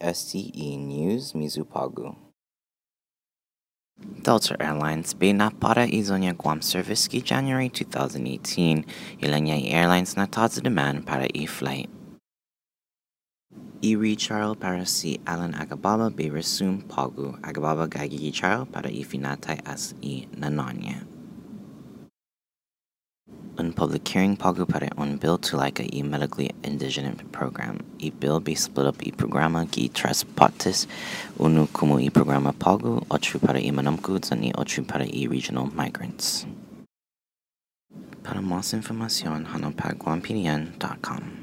STE News, Mizupagu. Delta Airlines na para izonya Guam service ki January 2018 ilanya airlines na taza demand para e-flight. I-retrial para si Alan Agababa be resume pagu Agababa gagi trial para ifinatay as i nanonya. Un public hearing pagu para un bill to like a e medically indigent program. E bill be split up e programa ki tres partes. Unu como e programa pagu, otru para e and otru para e regional migrants. Para más información, hanopaguampinian.com.